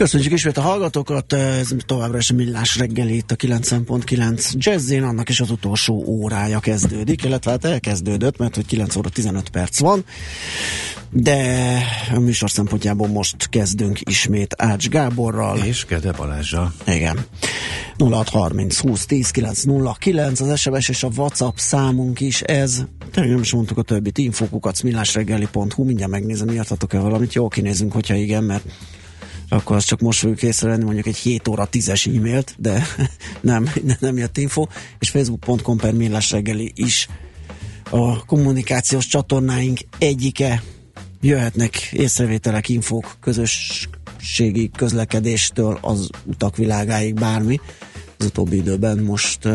Köszönjük ismét a hallgatókat, ez továbbra is a millás reggeli itt a 90.9 Jazzin, annak is az utolsó órája kezdődik, illetve hát elkezdődött, mert hogy 9 óra 15 perc van, de a műsor szempontjából most kezdünk ismét Ács Gáborral. És Kede Balázsa. Igen. 0630 20 10 909 az SMS és a WhatsApp számunk is ez. Tényleg nem is mondtuk a többit. Infokukat millásreggeli.hu mindjárt megnézem, írtatok-e valamit. Jó kinézünk, hogyha igen, mert akkor azt csak most fogjuk észrevenni mondjuk egy 7 óra 10-es e-mailt, de nem, nem jött info, és facebook.com per reggeli is a kommunikációs csatornáink egyike jöhetnek észrevételek, infók, közösségi közlekedéstől az utak világáig bármi. Az utóbbi időben most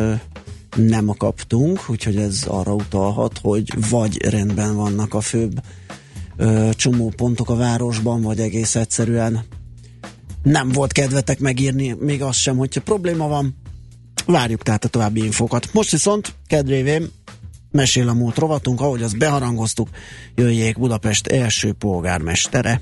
nem kaptunk, úgyhogy ez arra utalhat, hogy vagy rendben vannak a főbb csomópontok a városban, vagy egész egyszerűen nem volt kedvetek megírni még azt sem, hogyha probléma van. Várjuk tehát a további infokat. Most viszont kedrévén mesél a múlt rovatunk, ahogy azt beharangoztuk, jöjjék Budapest első polgármestere.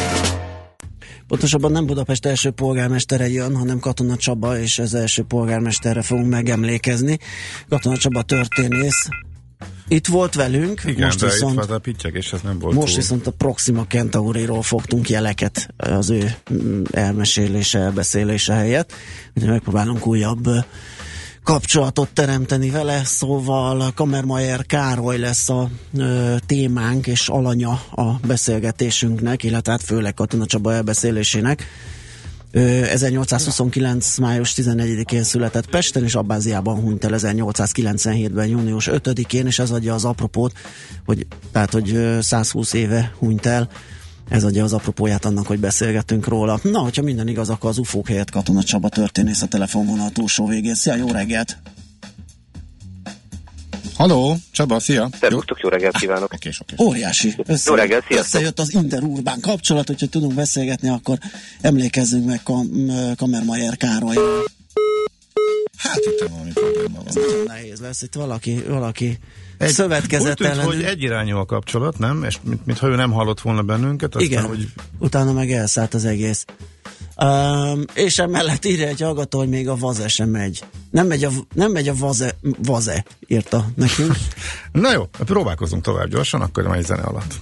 Pontosabban nem Budapest első polgármestere jön, hanem Katona Csaba, és az első polgármesterre fogunk megemlékezni. Katona Csaba történész. Itt volt velünk, Igen, most de viszont, itt a pittyek, és ez nem volt most túl. viszont a Proxima Centauriról fogtunk jeleket az ő mm, elmesélése, elbeszélése helyett. Úgyhogy megpróbálunk újabb kapcsolatot teremteni vele, szóval Kamermayer Károly lesz a ö, témánk és alanya a beszélgetésünknek, illetve hát főleg Katona Csaba elbeszélésének. Ö, 1829. május 14-én született Pesten, és Abbáziában hunyt el 1897-ben június 5-én, és ez adja az apropót, hogy, tehát, hogy 120 éve hunyt el, ez adja az apropóját annak, hogy beszélgetünk róla. Na, hogyha minden igaz, akkor az UFO-k helyett Katona Csaba történész a telefonvonal túlsó végén. Szia, jó reggelt! Halló, Csaba, szia! Szervusztok, jó reggelt kívánok! Oké, oké. Óriási. Össze, Jó reggelt, sziasztok. összejött az interurbán kapcsolat, hogyha tudunk beszélgetni, akkor emlékezzünk meg Kam- Kamermayer Károly. Hát itt valami probléma van. Nagyon nehéz lesz, itt valaki, valaki Egy- szövetkezett Úgy tűnt, ellenünk. hogy egyirányú a kapcsolat, nem? És mint, mintha ő nem hallott volna bennünket, aztán, Igen, hogy utána meg elszállt az egész. Um, és emellett írja egy hallgató, hogy még a vaze sem megy. Nem megy a, nem megy a vaze, vaze, írta nekünk. Na jó, próbálkozunk tovább gyorsan, akkor majd zene alatt.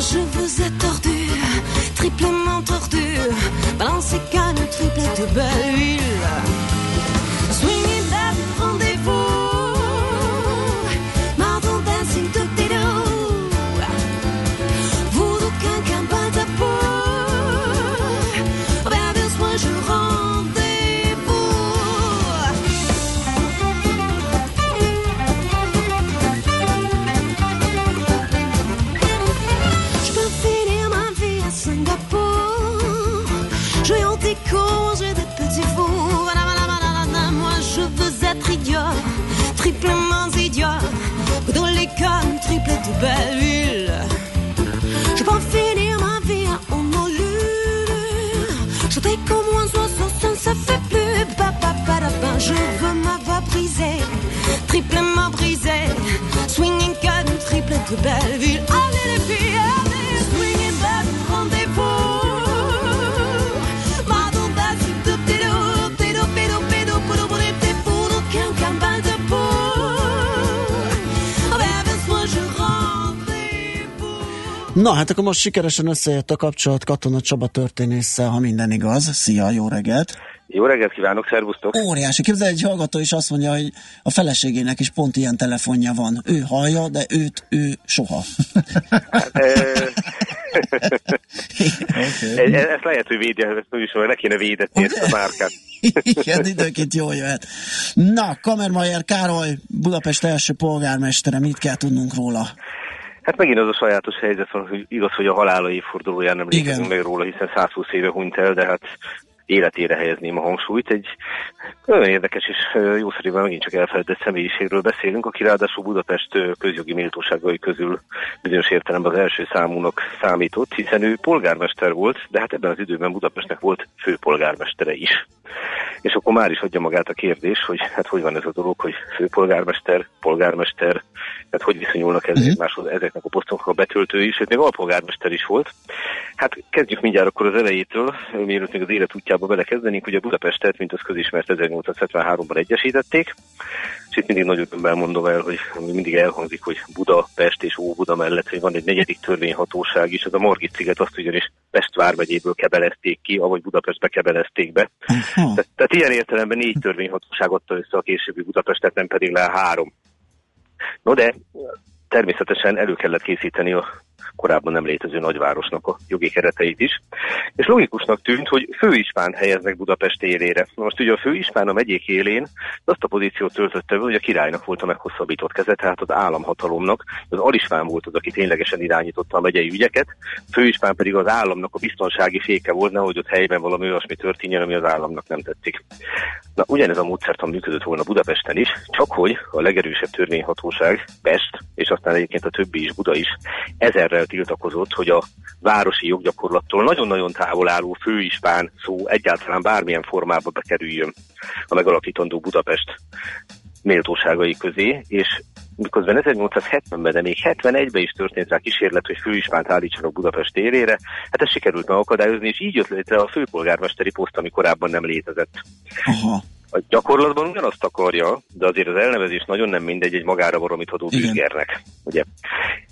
je vous ai tordu, triplement tordu, balancé canne triple de belle. could there be a Na hát akkor most sikeresen összejött a kapcsolat Katona Csaba történésszel, ha minden igaz. Szia, jó reggelt! Jó reggelt kívánok, szervusztok! Óriási. Képzelj, egy hallgató is azt mondja, hogy a feleségének is pont ilyen telefonja van. Ő hallja, de őt ő soha. okay. Ezt lehet, hogy védje, ezt is, hogy ne kéne védetni ezt a márkát. Igen, időnként jól jöhet. Na, Kamermajer Károly, Budapest első polgármestere, mit kell tudnunk róla? Hát megint az a sajátos helyzet van, hogy igaz, hogy a halála évfordulóján nem Igen. létezünk meg róla, hiszen 120 éve hunyt el, de hát életére helyezném a hangsúlyt. Egy nagyon érdekes és ö, jószerűen megint csak elfeledett személyiségről beszélünk, aki ráadásul Budapest közjogi méltóságai közül bizonyos értelemben az első számúnak számított, hiszen ő polgármester volt, de hát ebben az időben Budapestnek volt főpolgármestere is. És akkor már is adja magát a kérdés, hogy hát hogy van ez a dolog, hogy főpolgármester, polgármester, tehát hogy viszonyulnak ez Mhm. egymáshoz ezeknek a posztoknak a betöltői is, sőt még alpolgármester is volt. Hát kezdjük mindjárt akkor az elejétől, mielőtt még az élet útjába belekezdenénk, ugye Budapestet, mint az közismert 1873-ban egyesítették, és itt mindig nagy örömmel mondom el, hogy mindig elhangzik, hogy Budapest és Óbuda mellett, hogy van egy negyedik törvényhatóság is, az a Margit sziget azt ugyanis Pest vármegyéből kebelezték ki, avagy Budapestbe kebelezték be. Te- Tehát ilyen értelemben négy törvényhatóság adta össze a későbbi Budapestet, nem pedig le három. No de természetesen elő kellett készíteni a korábban nem létező nagyvárosnak a jogi kereteit is. És logikusnak tűnt, hogy főispán helyeznek Budapest élére. Most ugye a főispán a megyék élén azt a pozíciót töltötte be, hogy a királynak volt a meghosszabbított keze, tehát az államhatalomnak, az alispán volt az, aki ténylegesen irányította a megyei ügyeket, főispán pedig az államnak a biztonsági féke volt, nehogy ott helyben valami olyasmi történjen, ami az államnak nem tetszik. Na, ugyanez a módszertan működött volna Budapesten is, csak hogy a legerősebb törvényhatóság, Pest, és aztán egyébként a többi is, Buda is, ezerrel tiltakozott, hogy a városi joggyakorlattól nagyon-nagyon távol álló főispán szó egyáltalán bármilyen formába bekerüljön a megalapítandó Budapest méltóságai közé, és miközben 1870-ben, de még 71-ben is történt rá kísérlet, hogy főispánt állítsanak Budapest térére, hát ez sikerült megakadályozni, és így jött létre a főpolgármesteri poszt, ami korábban nem létezett. Aha. A gyakorlatban ugyanazt akarja, de azért az elnevezés nagyon nem mindegy egy magára valomit büzgernek. Ugye?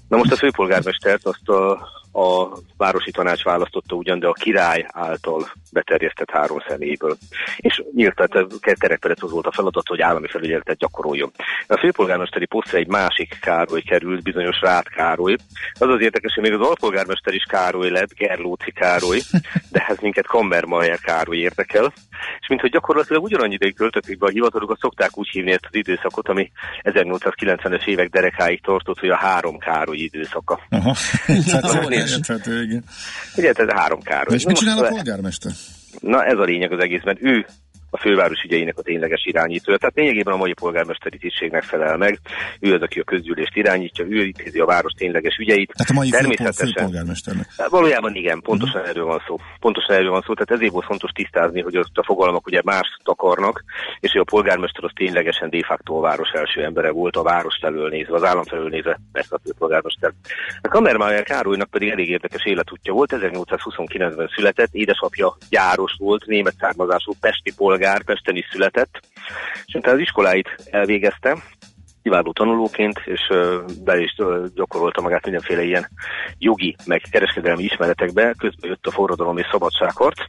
Na most a főpolgármestert azt a a városi tanács választotta ugyan, de a király által beterjesztett három személyből. És nyílt, tehát kerekperec az volt a feladat, hogy állami felügyeletet gyakoroljon. A főpolgármesteri posztra egy másik Károly került, bizonyos Rát Károly. Az az érdekes, hogy még az alpolgármester is Károly lett, Gerlóci Károly, de ez minket Kammermayer Károly érdekel. És minthogy gyakorlatilag ugyanannyi ideig töltötték be a hivatalokat, szokták úgy hívni ezt az időszakot, ami 1890-es évek derekáig tartott, hogy a három Károly időszaka. Aha. érthető, igen. Ugye, ez három Károly. És mit csinál a polgármester? Na ez a lényeg az egészben. Ő a főváros ügyeinek a tényleges irányítója. Tehát lényegében a mai polgármesteri tisztségnek felel meg. Ő az, aki a közgyűlést irányítja, ő intézi a város tényleges ügyeit. Tehát a mai Természetesen, főpolgármesternek. Hát valójában igen, pontosan uh-huh. erről van szó. Pontosan erről van szó, tehát ezért volt fontos tisztázni, hogy a fogalmak ugye más takarnak, és hogy a polgármester az ténylegesen de facto a város első embere volt, a város felől nézve, az állam felől nézve, ezt a főpolgármester. A Kammermeier Károlynak pedig elég érdekes életútja volt, 1829-ben született, édesapja gyáros volt, német származású pesti polgár, polgár, Pesten is született, és utána az iskoláit elvégezte, kiváló tanulóként, és be is gyakorolta magát mindenféle ilyen jogi, meg kereskedelmi ismeretekbe, közben jött a forradalom és szabadságharc,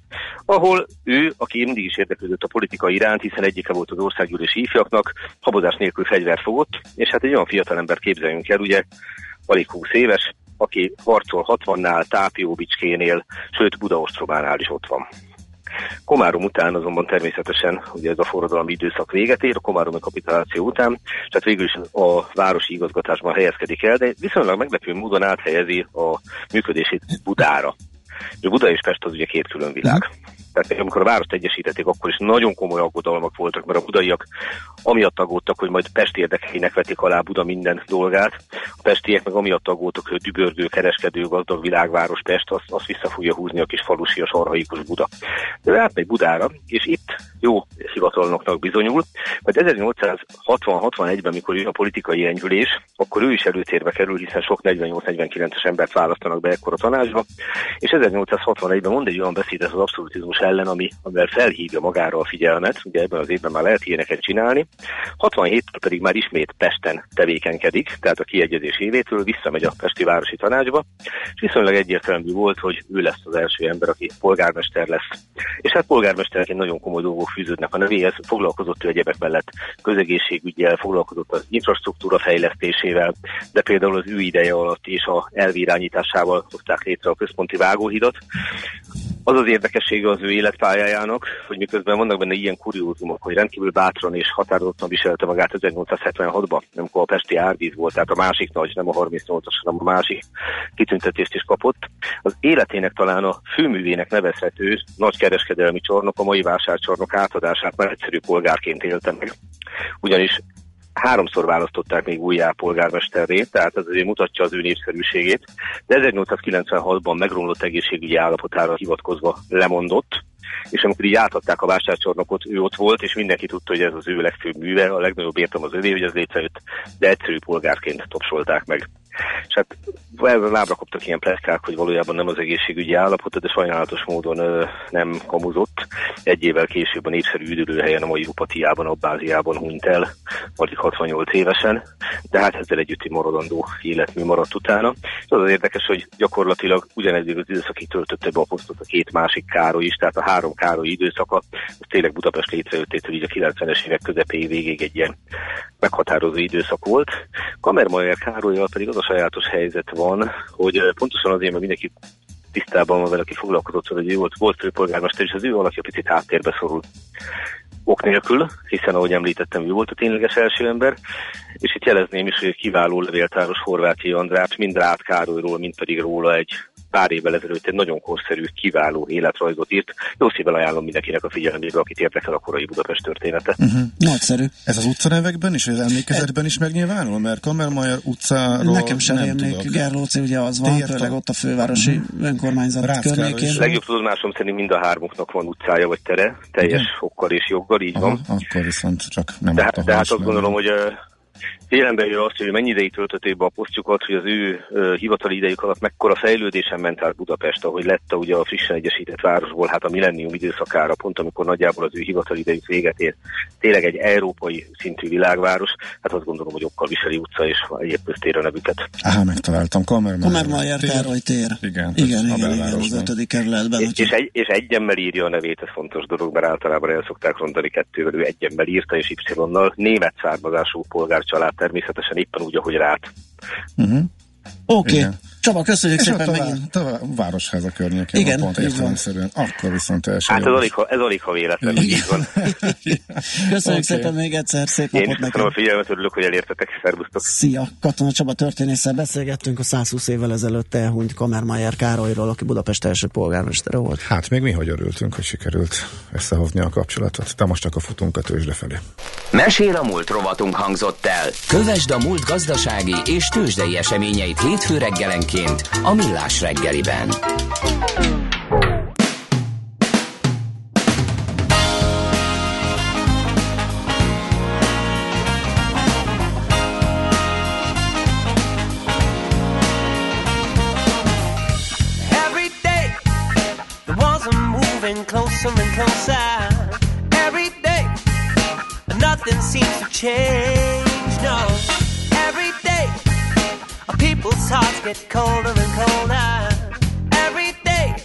ahol ő, aki mindig is érdeklődött a politika iránt, hiszen egyike volt az országgyűlési ifjaknak, habozás nélkül fegyvert fogott, és hát egy olyan fiatalember képzeljünk el, ugye alig 20 éves, aki harcol 60-nál, Tápióbicskénél, sőt Budaostrobánál is ott van. Komárom után azonban természetesen ugye ez a forradalmi időszak véget ér, a Komáromi kapituláció után, tehát végül is a városi igazgatásban helyezkedik el, de viszonylag meglepő módon áthelyezi a működését Budára. Buda és Pest az ugye két külön világ. Uh-huh. Tehát amikor a várost egyesítették, akkor is nagyon komoly aggodalmak voltak, mert a budaiak amiatt aggódtak, hogy majd Pesti érdekeinek vetik alá Buda minden dolgát. A pestiek meg amiatt aggódtak, hogy dübörgő, kereskedő, gazdag világváros Pest, azt, azt vissza fogja húzni a kis falusias arhaikus Buda. De átmegy Budára, és itt jó hivatalnoknak bizonyul, mert 1860-61-ben, mikor jön a politikai enyhülés, akkor ő is előtérbe kerül, hiszen sok 48-49-es embert választanak be ekkor a tanácsba, és 1861-ben mond egy olyan beszédet az abszolutizmus ellen, ami, amivel felhívja magára a figyelmet, ugye ebben az évben már lehet ilyeneket csinálni. 67 pedig már ismét Pesten tevékenykedik, tehát a kiegyezés évétől visszamegy a Pesti Városi Tanácsba, és viszonylag egyértelmű volt, hogy ő lesz az első ember, aki polgármester lesz. És hát polgármesterként nagyon komoly dolgok fűződnek a nevéhez, foglalkozott ő egyebek mellett közegészségügyel, foglalkozott az infrastruktúra fejlesztésével, de például az ő ideje alatt és a elvirányításával hozták létre a központi vágóhidat. Az az érdekessége az ő életpályájának, hogy miközben vannak benne ilyen kuriózumok, hogy rendkívül bátran és határozottan viselte magát 1876-ban, amikor a Pesti árvíz volt, tehát a másik nagy, nem a 38-as, hanem a másik kitüntetést is kapott. Az életének talán a főművének nevezhető nagy kereskedelmi csarnok, a mai vásárcsarnok átadását már egyszerű polgárként élte meg. Ugyanis háromszor választották még újjá polgármesterré, tehát ez azért mutatja az ő népszerűségét, de 1896-ban megromlott egészségügyi állapotára hivatkozva lemondott, és amikor így átadták a vásárcsarnokot, ő ott volt, és mindenki tudta, hogy ez az ő legfőbb műve, a legnagyobb értem az övé, hogy ez létrejött, de egyszerű polgárként tapsolták meg. És hát lábra kaptak ilyen pletykák, hogy valójában nem az egészségügyi állapota, de sajnálatos módon ö, nem kamuzott. Egy évvel később a népszerű üdülőhelyen, a mai Upatiában, Abbáziában hunyt el, alig 68 évesen, de hát ezzel együtt maradandó életmű maradt utána. És az az érdekes, hogy gyakorlatilag ugyanez az időszakig töltötte be a posztot a két másik Károly is, tehát a három Károly időszaka, az tényleg Budapest létrejöttétől így a 90-es évek közepéig végig egy ilyen meghatározó időszak volt. Kamermajer Károlyjal pedig az a sajátos helyzet van, hogy pontosan azért, mert mindenki tisztában van vele, aki foglalkozott hogy ő volt, volt főpolgármester, és az ő alakja picit háttérbe szorul ok nélkül, hiszen ahogy említettem, ő volt a tényleges első ember, és itt jelezném is, hogy kiváló levéltáros Horváti Andrát, mind Rád Károlyról, mind pedig róla egy pár évvel ezelőtt egy nagyon korszerű, kiváló életrajzot írt. Jó szívvel ajánlom mindenkinek a figyelmébe, akit érdekel a korai Budapest története. Uh-huh. Nagyszerű. Ez az utcanevekben is, vagy az emlékezetben is megnyilvánul? Mert Kammermajer utcáról Nekem sem emlék. Gerlóci ugye az van, főleg ott a fővárosi uh-huh. önkormányzat Ráckára környékén. Is. Legjobb tudomásom szerint mind a hármuknak van utcája vagy tere, teljes Igen? fokkal és joggal, így Aha, van. Akkor viszont csak nem De, de hát azt gondolom, hogy Figyelembe jön azt, hogy mennyi ideig töltötték be a posztjukat, hogy az ő hivatali idejük alatt mekkora fejlődésen ment át Budapest, ahogy lett ugye a frissen egyesített városból, hát a millennium időszakára, pont amikor nagyjából az ő hivatali idejük véget ér. Tényleg egy európai szintű világváros, hát azt gondolom, hogy okkal viseli utca és egyéb köztér a nevüket. Aha, megtaláltam. Kamermajer Károly tér. Igen, igen, igen, igen, az ötödik kerületben. És, és, egy, és egyemmel írja a nevét, ez fontos dolog, mert általában el szokták rondani kettővel, ő egyemmel írta, és Y-nal német származású polgárcsalád természetesen éppen úgy, ahogy rát. Uh-huh. Oké. Okay. Csaba, köszönjük és szépen tovább, megint. Tovább, városháza környékén Igen, pont értelemszerűen. Akkor viszont teljesen Hát ez alig, ha, ez alig, ha véletlen, így van. köszönjük okay. szépen még egyszer, szép Én napot neked. a figyelmet, örülök, hogy elértetek. Szervusztok. Szia, Katona Csaba történésszel beszélgettünk a 120 évvel ezelőtt elhunyt Kamermajer Károlyról, aki Budapest első polgármestere volt. Hát még mi hogy örültünk, hogy sikerült összehozni a kapcsolatot. De most csak a futunk a tőzsde felé. Mesél a múlt rovatunk hangzott el. Kövesd a múlt gazdasági és tőzsdei eseményeit hétfő reggelenként péntekenként a Millás reggeliben. closer and closer every day. Nothing seems to change, no people's hearts get colder and colder every day.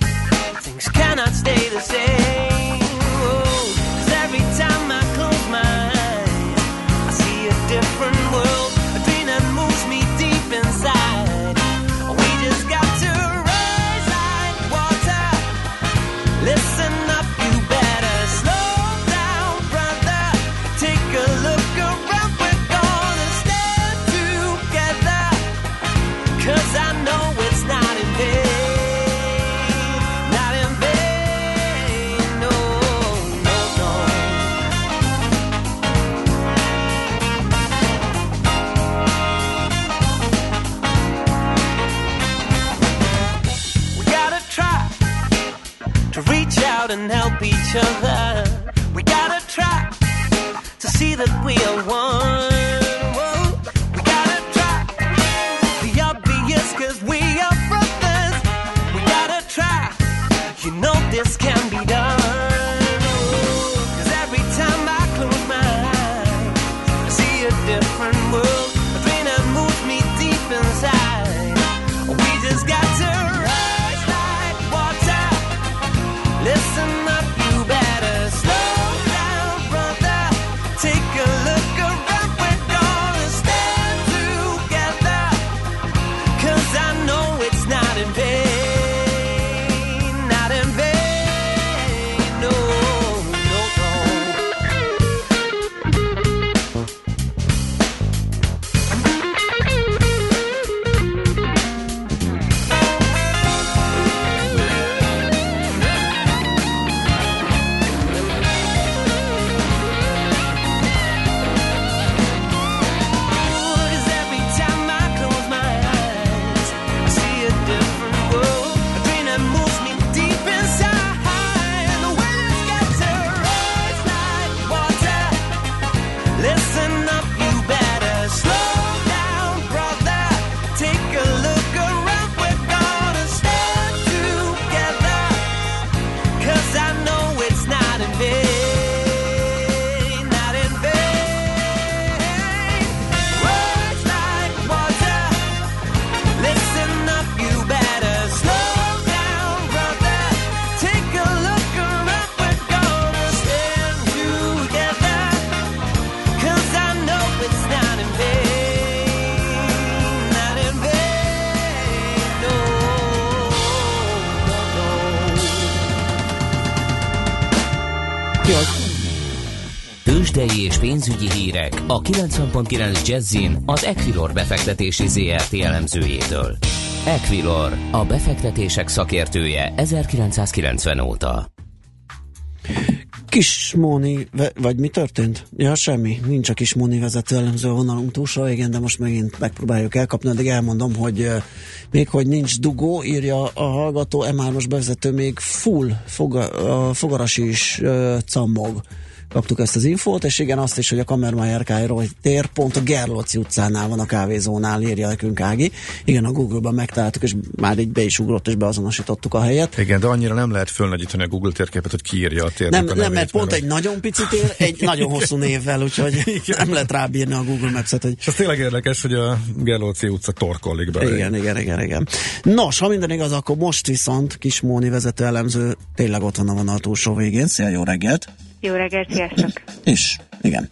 Things cannot stay the same. Pénzügyi hírek a 90.9 Jazzin az Equilor befektetési ZRT elemzőjétől. Equilor, a befektetések szakértője 1990 óta. Kismóni, vagy mi történt? Ja, semmi, nincs a Kismóni vezető elemző a vonalunk túlsó igen, de most megint megpróbáljuk elkapni, addig elmondom, hogy még hogy nincs dugó, írja a hallgató, M3-as bevezető még full foga, fogarasi is uh, cammog kaptuk ezt az infót, és igen, azt is, hogy a Kamermayer Kájról tér pont a Gerlóci utcánál van a kávézónál, írja nekünk Ági. Igen, a Google-ban megtaláltuk, és már így be is ugrott, és beazonosítottuk a helyet. Igen, de annyira nem lehet fölnagyítani a Google térképet, hogy kiírja a térnek Nem, a nem nevét, mert pont egy nagyon pici tér, egy nagyon hosszú névvel, úgyhogy nem lehet rábírni a Google Maps-et, hogy És az tényleg érdekes, hogy a Gerlóci utca torkollik be. igen, igen, igen, igen. Nos, ha minden igaz, akkor most viszont Kis Móni vezető elemző tényleg ott van a vonal túlsó végén. Szia, jó reggelt! Jó reggelt, sziasztok! És, igen.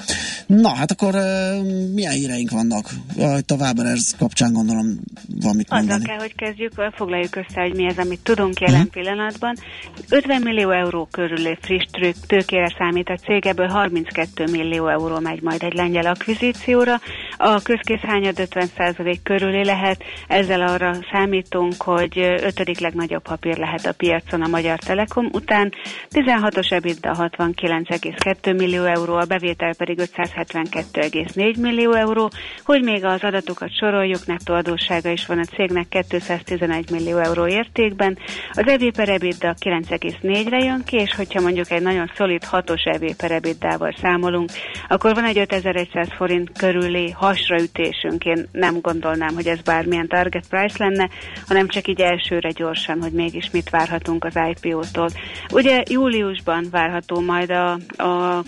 Na, hát akkor uh, milyen híreink vannak? Itt a Waberers kapcsán gondolom van mit Azzal mondani. kell, hogy kezdjük, foglaljuk össze, hogy mi az, amit tudunk jelen Mhm. pillanatban. 50 millió euró körüli friss trő- tőkére számít a cég, ebből 32 millió euró megy majd egy lengyel akvizícióra. A közkészhányad 50% körüli lehet, ezzel arra számítunk, hogy ötödik legnagyobb papír lehet a piacon a Magyar Telekom után. 16-os EBITDA 69,2 millió euró, a bevétel pedig 572,4 millió euró. Hogy még az adatokat soroljuk, nettó adóssága is van a cégnek 211 millió euró értékben. Az EV per EBITDA 9,4-re jön ki, és hogyha mondjuk egy nagyon szolid 6-os EV per EBITDA-val számolunk, akkor van egy 5100 forint körüli hasraütésünk. Én nem gondolnám, hogy ez bármilyen target price lenne, hanem csak így elsőre gyorsan, hogy mégis mit várhatunk az IPO-tól. Ugye júliusban várható majd a, a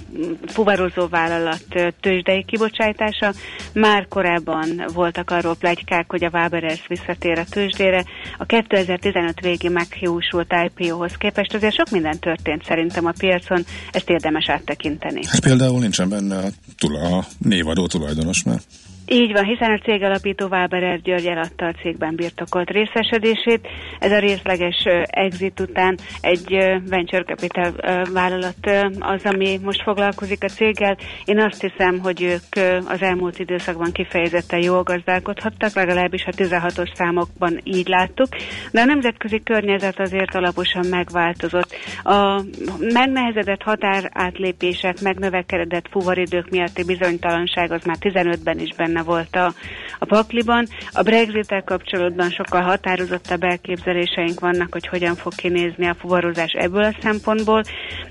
fuvarozó vállalat ö, tőzsdei kibocsátása. Már korábban voltak arról plegykák, hogy a Waberers visszatér a tőzsdére. A 2015 végi meghiúsult IPO-hoz képest azért sok minden történt szerintem a piacon, ezt érdemes áttekinteni. Hát például nincsen benne a, tula, a névadó tulajdonos már. Így van, hiszen a cég alapító Váberer György eladta a cégben birtokolt részesedését. Ez a részleges exit után egy venture capital vállalat az, ami most foglalkozik a céggel. Én azt hiszem, hogy ők az elmúlt időszakban kifejezetten jól gazdálkodhattak, legalábbis a 16-os számokban így láttuk, de a nemzetközi környezet azért alaposan megváltozott. A megnehezedett határátlépések, megnövekedett fuvaridők miatti bizonytalanság az már 15-ben is benne volt a, a pakliban. A brexit kapcsolatban sokkal határozottabb elképzeléseink vannak, hogy hogyan fog kinézni a fuvarozás ebből a szempontból,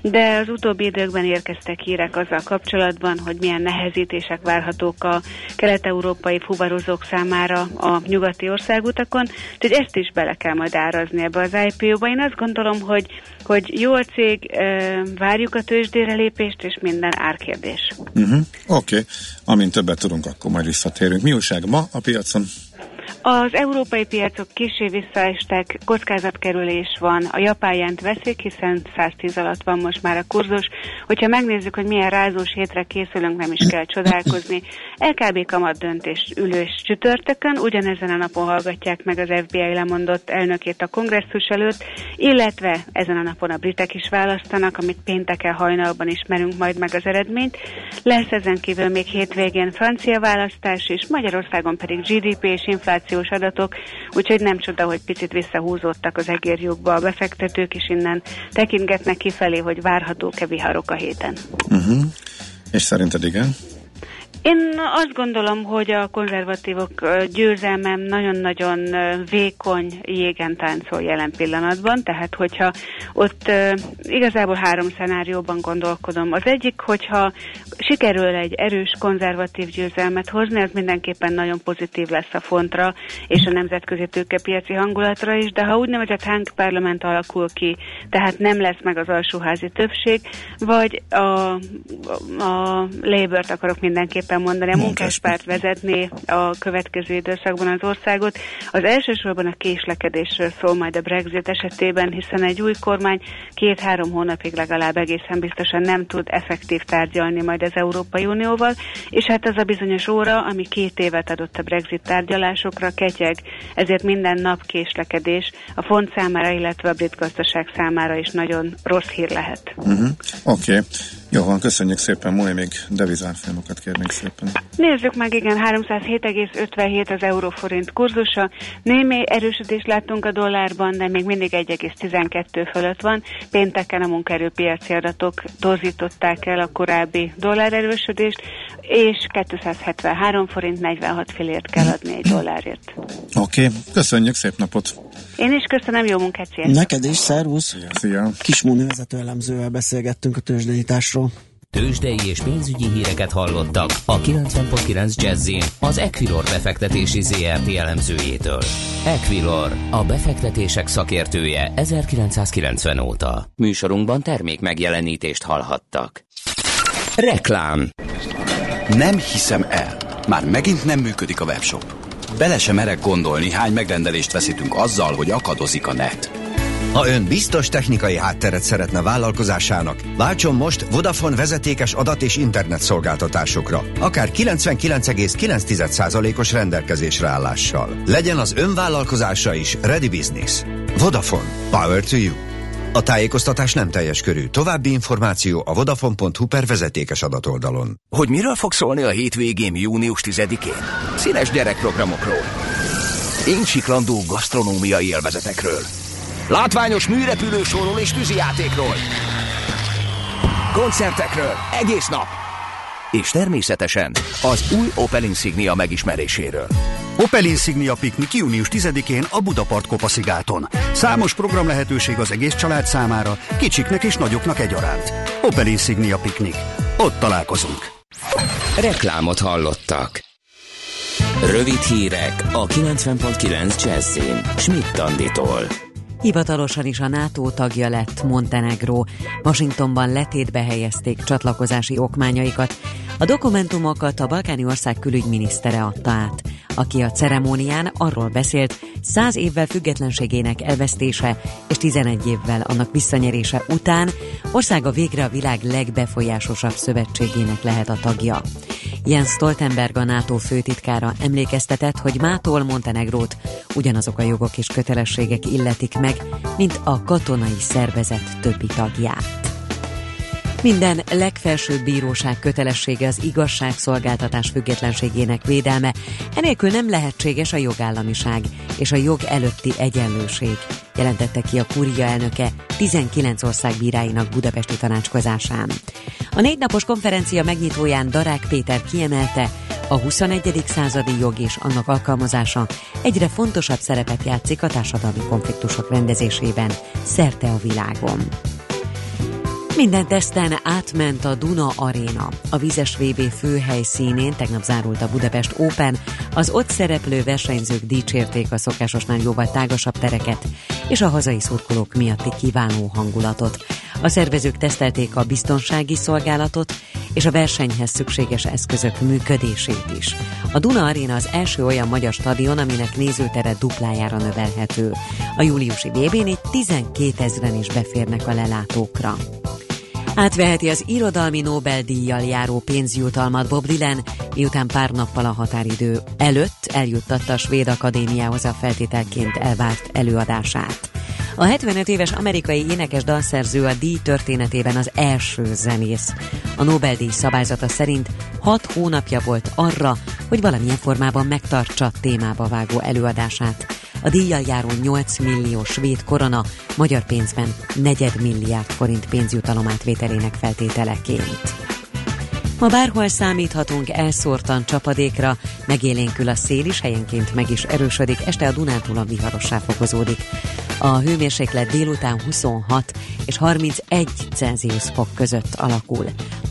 de az utóbbi időkben érkeztek hírek azzal kapcsolatban, hogy milyen nehezítések várhatók a kelet-európai fuvarozók számára a nyugati országutakon, úgyhogy ezt is bele kell majd árazni ebbe az IPO-ba. Én azt gondolom, hogy, hogy jó a cég, várjuk a tőzsdére lépést, és minden árkérdés. Uh-huh. Oké, okay. amint többet tudunk, akkor majd visszatérünk. Mi újság ma a piacon? Az európai piacok kisé visszaestek, kockázatkerülés van, a japán jent veszik, hiszen 110 alatt van most már a kurzus. Hogyha megnézzük, hogy milyen rázós hétre készülünk, nem is kell csodálkozni. LKB kamat döntés ülős csütörtökön, ugyanezen a napon hallgatják meg az FBI lemondott elnökét a kongresszus előtt, illetve ezen a napon a britek is választanak, amit pénteken hajnalban ismerünk majd meg az eredményt. Lesz ezen kívül még hétvégén francia választás is, Magyarországon pedig GDP és inflációs adatok, úgyhogy nem csoda, hogy picit visszahúzódtak az egérjukba a befektetők, és innen tekintgetnek kifelé, hogy várhatók-e viharok a héten. Uh-huh. És szerinted igen? Én azt gondolom, hogy a konzervatívok győzelmem nagyon-nagyon vékony jégen táncol jelen pillanatban, tehát hogyha ott igazából három szenárióban gondolkodom. Az egyik, hogyha sikerül egy erős konzervatív győzelmet hozni, az mindenképpen nagyon pozitív lesz a fontra és a nemzetközi tőkepiaci hangulatra is, de ha úgynevezett hang parlament alakul ki, tehát nem lesz meg az alsóházi többség, vagy a, a Labour-t akarok mindenképpen mondani, a munkáspárt vezetné a következő időszakban az országot. Az elsősorban a késlekedésről szól majd a Brexit esetében, hiszen egy új kormány két-három hónapig legalább egészen biztosan nem tud effektív tárgyalni majd az Európai Unióval, és hát ez a bizonyos óra, ami két évet adott a Brexit tárgyalásokra, ketyeg, ezért minden nap késlekedés a font számára, illetve a brit gazdaság számára is nagyon rossz hír lehet. Uh-huh. Oké. Okay. Jó van, köszönjük szépen, Múlj, még devizárfolyamokat kérnék szépen. Nézzük meg, igen, 307,57 az euróforint kurzusa. Némi erősödést láttunk a dollárban, de még mindig 1,12 fölött van. Pénteken a munkaerőpiaci adatok torzították el a korábbi dollár erősödést, és 273 forint 46 fillért kell adni egy dollárért. Oké, okay. köszönjük, szép napot! Én is köszönöm, jó munkát, sziasztok! Neked is, szervusz! Szia! Kismúni vezető elemzővel beszélgettünk a tőzsdenyításról. Tőzsdei és pénzügyi híreket hallottak a 90.9 jazz az Equilor befektetési ZRT elemzőjétől. Equilor, a befektetések szakértője 1990 óta. Műsorunkban termék megjelenítést hallhattak. Reklám Nem hiszem el. Már megint nem működik a webshop. Bele sem merek gondolni, hány megrendelést veszítünk azzal, hogy akadozik a net. Ha ön biztos technikai hátteret szeretne vállalkozásának, váltson most Vodafone vezetékes adat és internet szolgáltatásokra, akár 99,9%-os rendelkezésre állással. Legyen az ön vállalkozása is Ready Business. Vodafone. Power to you. A tájékoztatás nem teljes körű. További információ a vodafone.hu per vezetékes adatoldalon. Hogy miről fog szólni a hétvégén június 10-én? Színes gyerekprogramokról. Éncsiklandó gasztronómiai élvezetekről. Látványos műrepülősóról és tűzijátékról. Koncertekről egész nap. És természetesen az új Opel Insignia megismeréséről. Opel Insignia piknik június 10-én a Budapart Kopaszigáton. Számos program lehetőség az egész család számára, kicsiknek és nagyoknak egyaránt. Opel Insignia piknik. Ott találkozunk. Reklámot hallottak. Rövid hírek a 90.9 Jazzin. Schmidt Anditól. Hivatalosan is a NATO tagja lett Montenegro. Washingtonban letétbe helyezték csatlakozási okmányaikat. A dokumentumokat a balkáni ország külügyminisztere adta át, aki a ceremónián arról beszélt, száz évvel függetlenségének elvesztése és 11 évvel annak visszanyerése után országa végre a világ legbefolyásosabb szövetségének lehet a tagja. Jens Stoltenberg a NATO főtitkára emlékeztetett, hogy mától Montenegrót ugyanazok a jogok és kötelességek illetik meg, mint a katonai szervezet többi tagját. Minden legfelsőbb bíróság kötelessége az igazságszolgáltatás függetlenségének védelme, enélkül nem lehetséges a jogállamiság és a jog előtti egyenlőség, jelentette ki a kúria elnöke 19 ország bíráinak budapesti tanácskozásán. A négy napos konferencia megnyitóján Darák Péter kiemelte, a 21. századi jog és annak alkalmazása egyre fontosabb szerepet játszik a társadalmi konfliktusok rendezésében szerte a világon. Minden teszten átment a Duna Arena. A Vizes VB főhelyszínén tegnap zárult a Budapest Open. Az ott szereplő versenyzők dicsérték a szokásosnál jóval tágasabb tereket és a hazai szurkolók miatti kiváló hangulatot. A szervezők tesztelték a biztonsági szolgálatot és a versenyhez szükséges eszközök működését is. A Duna Arena az első olyan magyar stadion, aminek nézőtere duplájára növelhető. A júliusi VB-n így 12 ezeren is beférnek a lelátókra. Átveheti az irodalmi Nobel-díjjal járó pénzjutalmat Bob Dylan, miután pár nappal a határidő előtt eljuttatta a Svéd Akadémiához a feltételként elvárt előadását. A 75 éves amerikai énekes dalszerző a díj történetében az első zenész. A Nobel-díj szabályzata szerint 6 hónapja volt arra, hogy valamilyen formában megtartsa témába vágó előadását. A díjjal járó 8 millió svéd korona magyar pénzben negyed milliárd forint pénzjutalom átvételének feltételeként. Ma bárhol számíthatunk elszórtan csapadékra, megélénkül a szél is, helyenként meg is erősödik, este a Dunántúlon viharossá fokozódik. A hőmérséklet délután 26 és 31 Celsius fok között alakul.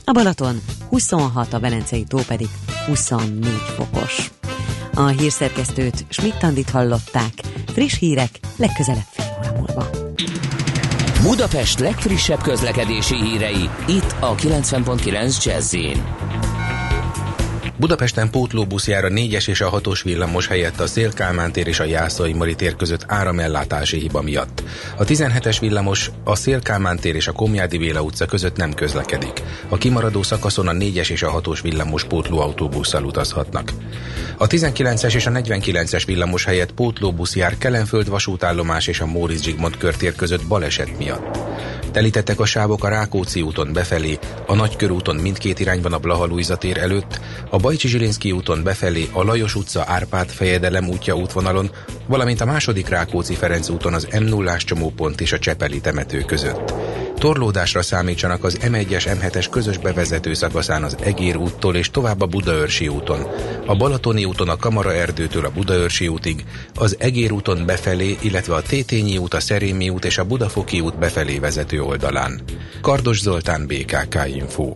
A Balaton 26, a Velencei tó pedig 24 fokos. A hírszerkesztőt Schmidt-Tandit hallották. Friss hírek legközelebb fél óra múlva. Budapest legfrissebb közlekedési hírei itt a 90.9 jazz Budapesten pótlóbusz jár a 4-es és a 6-os villamos helyett a Szélkálmán tér és a Jászai Mari tér között áramellátási hiba miatt. A 17-es villamos a Szélkálmán tér és a Komjádi Véla utca között nem közlekedik. A kimaradó szakaszon a 4-es és a 6-os villamos pótlóautóbusszal utazhatnak. A 19-es és a 49-es villamos helyett pótlóbusz jár Kelenföld vasútállomás és a Móricz Zsigmond körtér között baleset miatt. Telítettek a sávok a Rákóczi úton befelé, a Nagykörúton mindkét irányban a Blaha tér előtt, a Bajcsi Zsilinszki úton befelé, a Lajos utca Árpád fejedelem útja útvonalon, valamint a második Rákóczi Ferenc úton az m 0 csomópont és a Csepeli temető között. Torlódásra számítsanak az M1-es M7-es közös bevezető szakaszán az Egér úttól és tovább a Budaörsi úton. A Balatoni úton a Kamara erdőtől a Budaörsi útig, az Egér úton befelé, illetve a Tétényi út, a Szerémi út és a Budafoki út befelé vezető oldalán. Kardos Zoltán, BKK Info.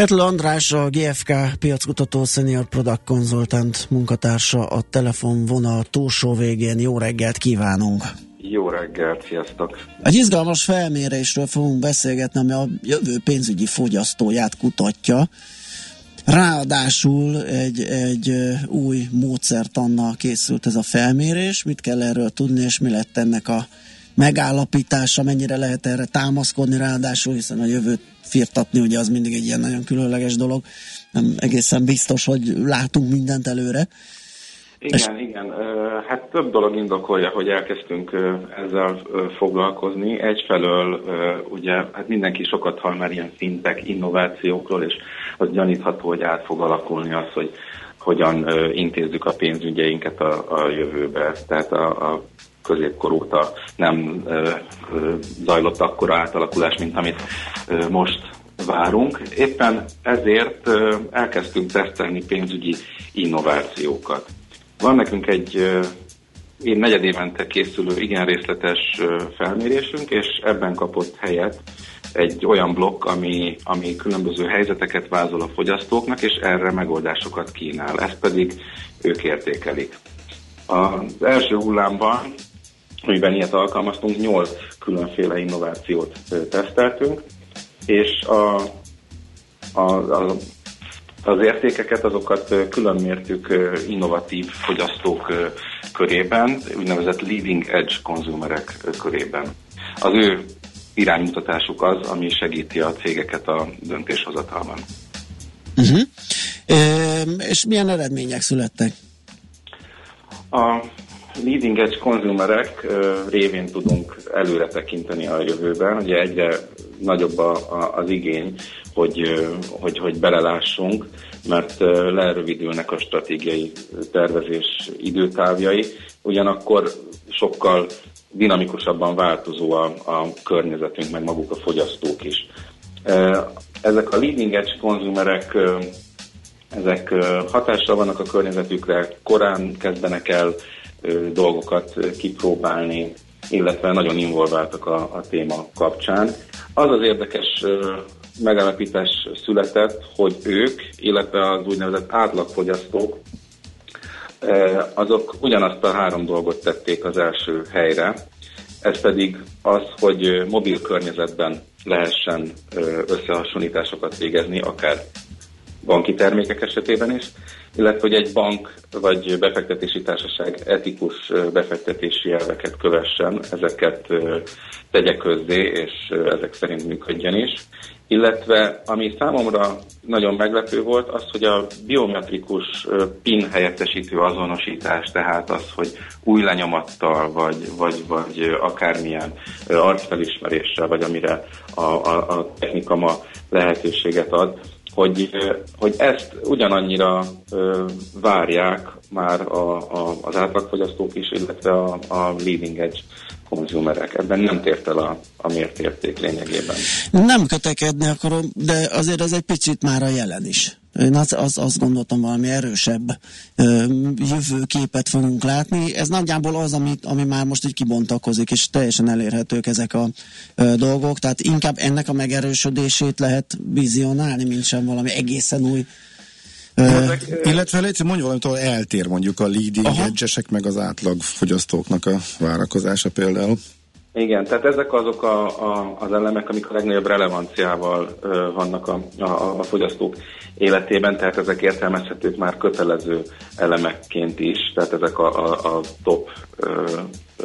Etl András, a GFK piackutató senior product konzultant munkatársa a telefonvonal túlsó végén. Jó reggelt kívánunk! Jó reggelt, sziasztok! Egy izgalmas felmérésről fogunk beszélgetni, ami a jövő pénzügyi fogyasztóját kutatja. Ráadásul egy, egy új módszertannal készült ez a felmérés. Mit kell erről tudni, és mi lett ennek a megállapítása, mennyire lehet erre támaszkodni, ráadásul hiszen a jövőt firtatni, ugye az mindig egy ilyen nagyon különleges dolog, nem egészen biztos, hogy látunk mindent előre. Igen, És... igen. Hát több dolog indokolja, hogy elkezdtünk ezzel foglalkozni. Egyfelől ugye hát mindenki sokat hall már ilyen fintek innovációkról, és az gyanítható, hogy át fog alakulni az, hogy hogyan intézzük a pénzügyeinket a, a jövőbe. Tehát a, a középkor óta nem ö, ö, zajlott akkora átalakulás, mint amit ö, most várunk. Éppen ezért ö, elkezdtünk tesztelni pénzügyi innovációkat. Van nekünk egy ö, én negyedévente készülő igen részletes felmérésünk, és ebben kapott helyet egy olyan blokk, ami, ami különböző helyzeteket vázol a fogyasztóknak, és erre megoldásokat kínál. Ezt pedig ők értékelik. Az első hullámban, amiben ilyet alkalmaztunk, 8 különféle innovációt teszteltünk, és a, a, a az értékeket, azokat külön mértük innovatív fogyasztók körében, úgynevezett leading edge konzumerek körében. Az ő iránymutatásuk az, ami segíti a cégeket a döntéshozatalban. Uh-huh. E, és milyen eredmények születtek? A leading edge konzumerek révén tudunk előre tekinteni a jövőben. Ugye egyre nagyobb a, a, az igény, hogy, hogy, hogy belelássunk, mert lerövidülnek a stratégiai tervezés időtávjai, ugyanakkor sokkal dinamikusabban változó a, a környezetünk, meg maguk a fogyasztók is. Ezek a leading edge konzumerek ezek hatással vannak a környezetükre, korán kezdenek el dolgokat kipróbálni, illetve nagyon involváltak a, a téma kapcsán. Az az érdekes megállapítás született, hogy ők, illetve az úgynevezett átlagfogyasztók, azok ugyanazt a három dolgot tették az első helyre, ez pedig az, hogy mobil környezetben lehessen összehasonlításokat végezni, akár banki termékek esetében is, illetve hogy egy bank vagy befektetési társaság etikus befektetési elveket kövessen, ezeket tegye közzé, és ezek szerint működjön is. Illetve ami számomra nagyon meglepő volt, az, hogy a biometrikus PIN helyettesítő azonosítás, tehát az, hogy új lenyomattal, vagy, vagy, vagy akármilyen arcfelismeréssel, vagy amire a, a, a technika ma lehetőséget ad, hogy, hogy ezt ugyanannyira várják már a, a, az átlagfogyasztók is, illetve a, a leading edge konzumerek. Ebben nem tért el a, a mért érték lényegében. Nem kötekedni akarom, de azért ez egy picit már a jelen is. Én az, az, azt gondoltam, valami erősebb ö, jövőképet fogunk látni. Ez nagyjából az, ami, ami már most így kibontakozik, és teljesen elérhetők ezek a ö, dolgok. Tehát inkább ennek a megerősödését lehet vizionálni, mint sem valami egészen új ezek, illetve légy, mondja valamit, ahol eltér mondjuk a leading edge meg az átlag fogyasztóknak a várakozása például. Igen, tehát ezek azok a, a, az elemek, amik a legnagyobb relevanciával ö, vannak a, a, a fogyasztók életében, tehát ezek értelmezhetők már kötelező elemekként is, tehát ezek a, a, a top ö,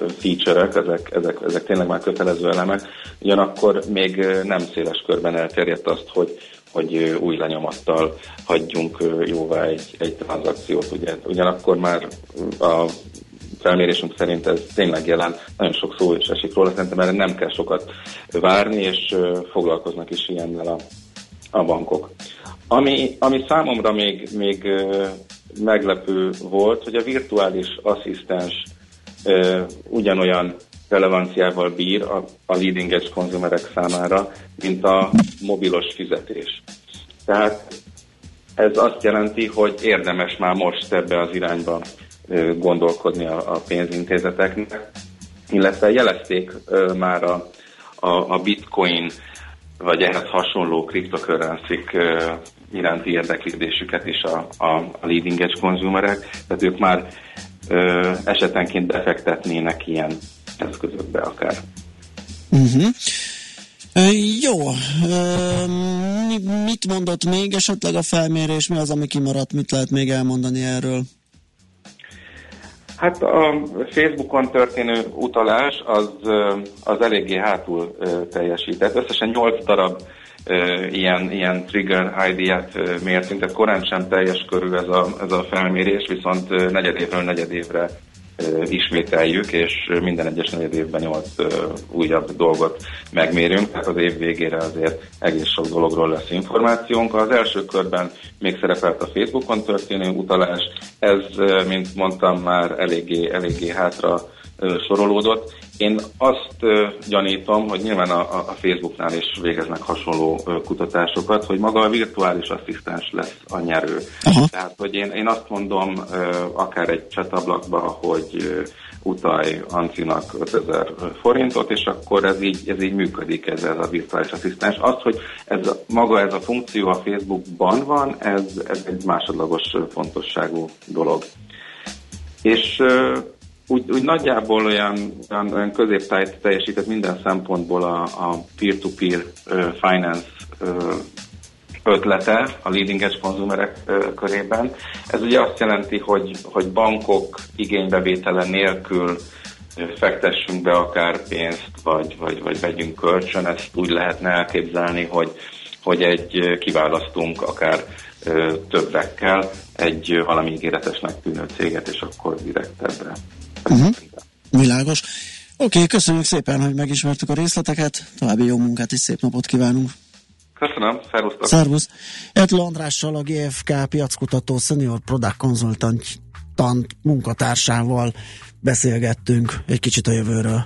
feature-ek, ezek, ezek, ezek tényleg már kötelező elemek, ugyanakkor még nem széles körben elterjedt azt, hogy hogy új lenyomattal hagyjunk jóvá egy, egy tranzakciót. Ugye, ugyanakkor már a felmérésünk szerint ez tényleg jelen, nagyon sok szó is esik róla, szerintem erre nem kell sokat várni, és foglalkoznak is ilyennel a, a bankok. Ami, ami számomra még, még meglepő volt, hogy a virtuális asszisztens ugyanolyan relevanciával bír a, a leading edge konzumerek számára, mint a mobilos fizetés. Tehát ez azt jelenti, hogy érdemes már most ebbe az irányba gondolkodni a, a pénzintézeteknek, illetve jelezték már a, a, a bitcoin vagy ehhez hasonló kriptokörrenszik iránti érdeklődésüket is a, a, a leading edge konzumerek, tehát ők már ö, esetenként befektetnének ilyen eszközökbe akár. Uh-huh. Jó, mit mondott még esetleg a felmérés, mi az, ami kimaradt, mit lehet még elmondani erről? Hát a Facebookon történő utalás az, az eléggé hátul teljesített. Összesen 8 darab ilyen, ilyen trigger ID-et mértünk, tehát korán sem teljes körül ez a, ez a felmérés, viszont negyedévről negyedévre ismételjük, és minden egyes negyed évben nyolc újabb dolgot megmérünk, tehát az év végére azért egész sok dologról lesz információnk. Az első körben még szerepelt a Facebookon történő utalás, ez, mint mondtam, már eléggé, eléggé hátra sorolódott. Én azt gyanítom, hogy nyilván a, a Facebooknál is végeznek hasonló kutatásokat, hogy maga a virtuális asszisztens lesz a nyerő. Aha. Tehát, hogy én, én azt mondom, akár egy csatablakba, hogy utalj Ancinak 5000 forintot, és akkor ez így, ez így működik, ez, ez a virtuális asszisztens. Az, hogy ez a, maga ez a funkció a Facebookban van, ez, ez egy másodlagos fontosságú dolog. És úgy, úgy nagyjából olyan, olyan, olyan középtájt teljesített minden szempontból a, a peer-to-peer finance ötlete a leading edge konzumerek körében. Ez ugye azt jelenti, hogy, hogy bankok igénybevétele nélkül fektessünk be akár pénzt, vagy, vagy, vagy vegyünk kölcsön, ezt úgy lehetne elképzelni, hogy, hogy egy kiválasztunk akár többekkel egy valami ígéretesnek tűnő céget, és akkor direkt ebbe Uh-huh. Világos. Oké, okay, köszönjük szépen, hogy megismertük a részleteket. További jó munkát és szép napot kívánunk. Köszönöm, szervusztok! Szervusz! Etl Andrással, a GFK piackutató senior product consultant munkatársával beszélgettünk egy kicsit a jövőről.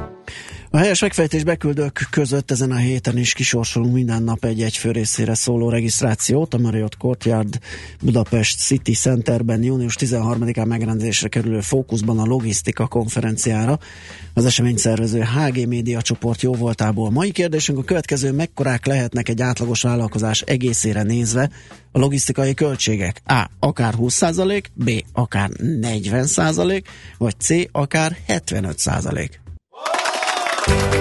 Helyes megfejtés beküldők között ezen a héten is kisorsolunk minden nap egy-egy fő részére szóló regisztrációt. A Marriott Courtyard Budapest City Centerben június 13-án megrendezésre kerülő fókuszban a logisztika konferenciára. Az esemény szervező HG Média csoport jó voltából. Mai kérdésünk a következő, mekkorák lehetnek egy átlagos vállalkozás egészére nézve a logisztikai költségek? A. Akár 20%, B. Akár 40%, vagy C. Akár 75%.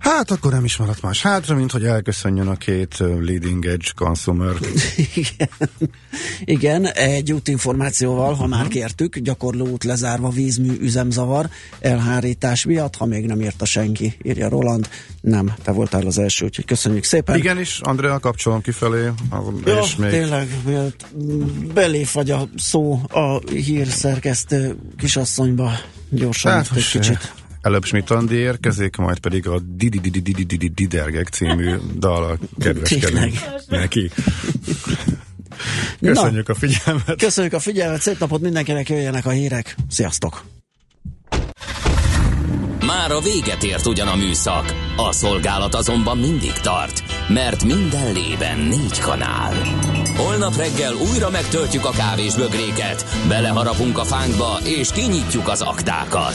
Hát akkor nem is maradt más hátra, mint hogy elköszönjön a két leading edge consumer. Igen. Igen, egy útinformációval, ha már kértük, gyakorló út lezárva, vízmű üzemzavar, elhárítás miatt, ha még nem írta senki, írja Roland. Nem, te voltál az első, úgyhogy köszönjük szépen. Igen, és Andrea kapcsolom kifelé. Ja, és még... tényleg, belé fagy a szó a hírszerkesztő kisasszonyba gyorsan Hát egy kicsit. Előbb Schmidt Andi érkezik, majd pedig a Didergek című dal a kedveskedünk neki. Köszönjük a figyelmet. Köszönjük a figyelmet, szép napot mindenkinek, jöjjenek a hírek. Sziasztok! Már a véget ért ugyan a műszak, a szolgálat azonban mindig tart, mert minden lében négy kanál. Holnap reggel újra megtöltjük a kávés bögréket, beleharapunk a fánkba és kinyitjuk az aktákat.